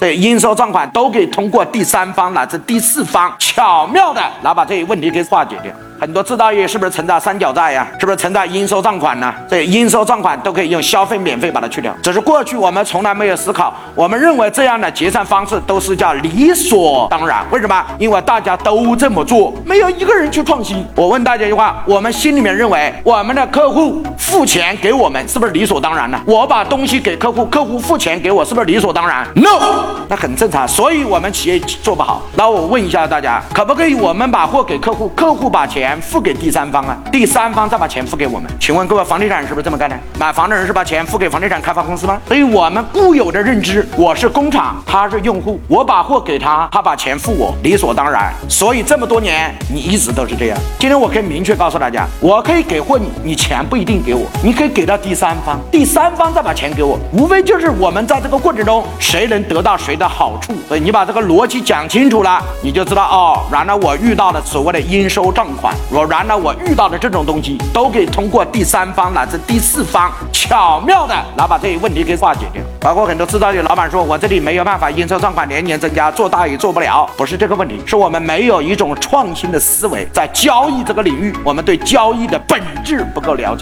对应收账款都可以通过第三方乃至第四方巧妙的来把这些问题给化解掉。很多制造业是不是存在三角债呀？是不是存在应收账款呢？这应收账款都可以用消费免费把它去掉。只是过去我们从来没有思考，我们认为这样的结算方式都是叫理所当然。为什么？因为大家都这么做，没有一个人去创新。我问大家一句话：我们心里面认为我们的客户付钱给我们是不是理所当然呢？我把东西给客户，客户付钱给我是不是理所当然？No，那很正常。所以我们企业做不好。那我问一下大家，可不可以我们把货给客户，客户把钱？钱付给第三方啊，第三方再把钱付给我们。请问各位，房地产是不是这么干的？买房的人是把钱付给房地产开发公司吗？所以我们固有的认知，我是工厂，他是用户，我把货给他，他把钱付我，理所当然。所以这么多年，你一直都是这样。今天我可以明确告诉大家，我可以给货你，你钱不一定给我，你可以给到第三方，第三方再把钱给我，无非就是我们在这个过程中谁能得到谁的好处。所以你把这个逻辑讲清楚了，你就知道哦，原来我遇到了所谓的应收账款。我原来，我遇到的这种东西，都可以通过第三方乃至第四方巧妙的来把这些问题给化解掉。包括很多制造业老板说，我这里没有办法应收账款年年增加，做大也做不了。不是这个问题，是我们没有一种创新的思维，在交易这个领域，我们对交易的本质不够了解。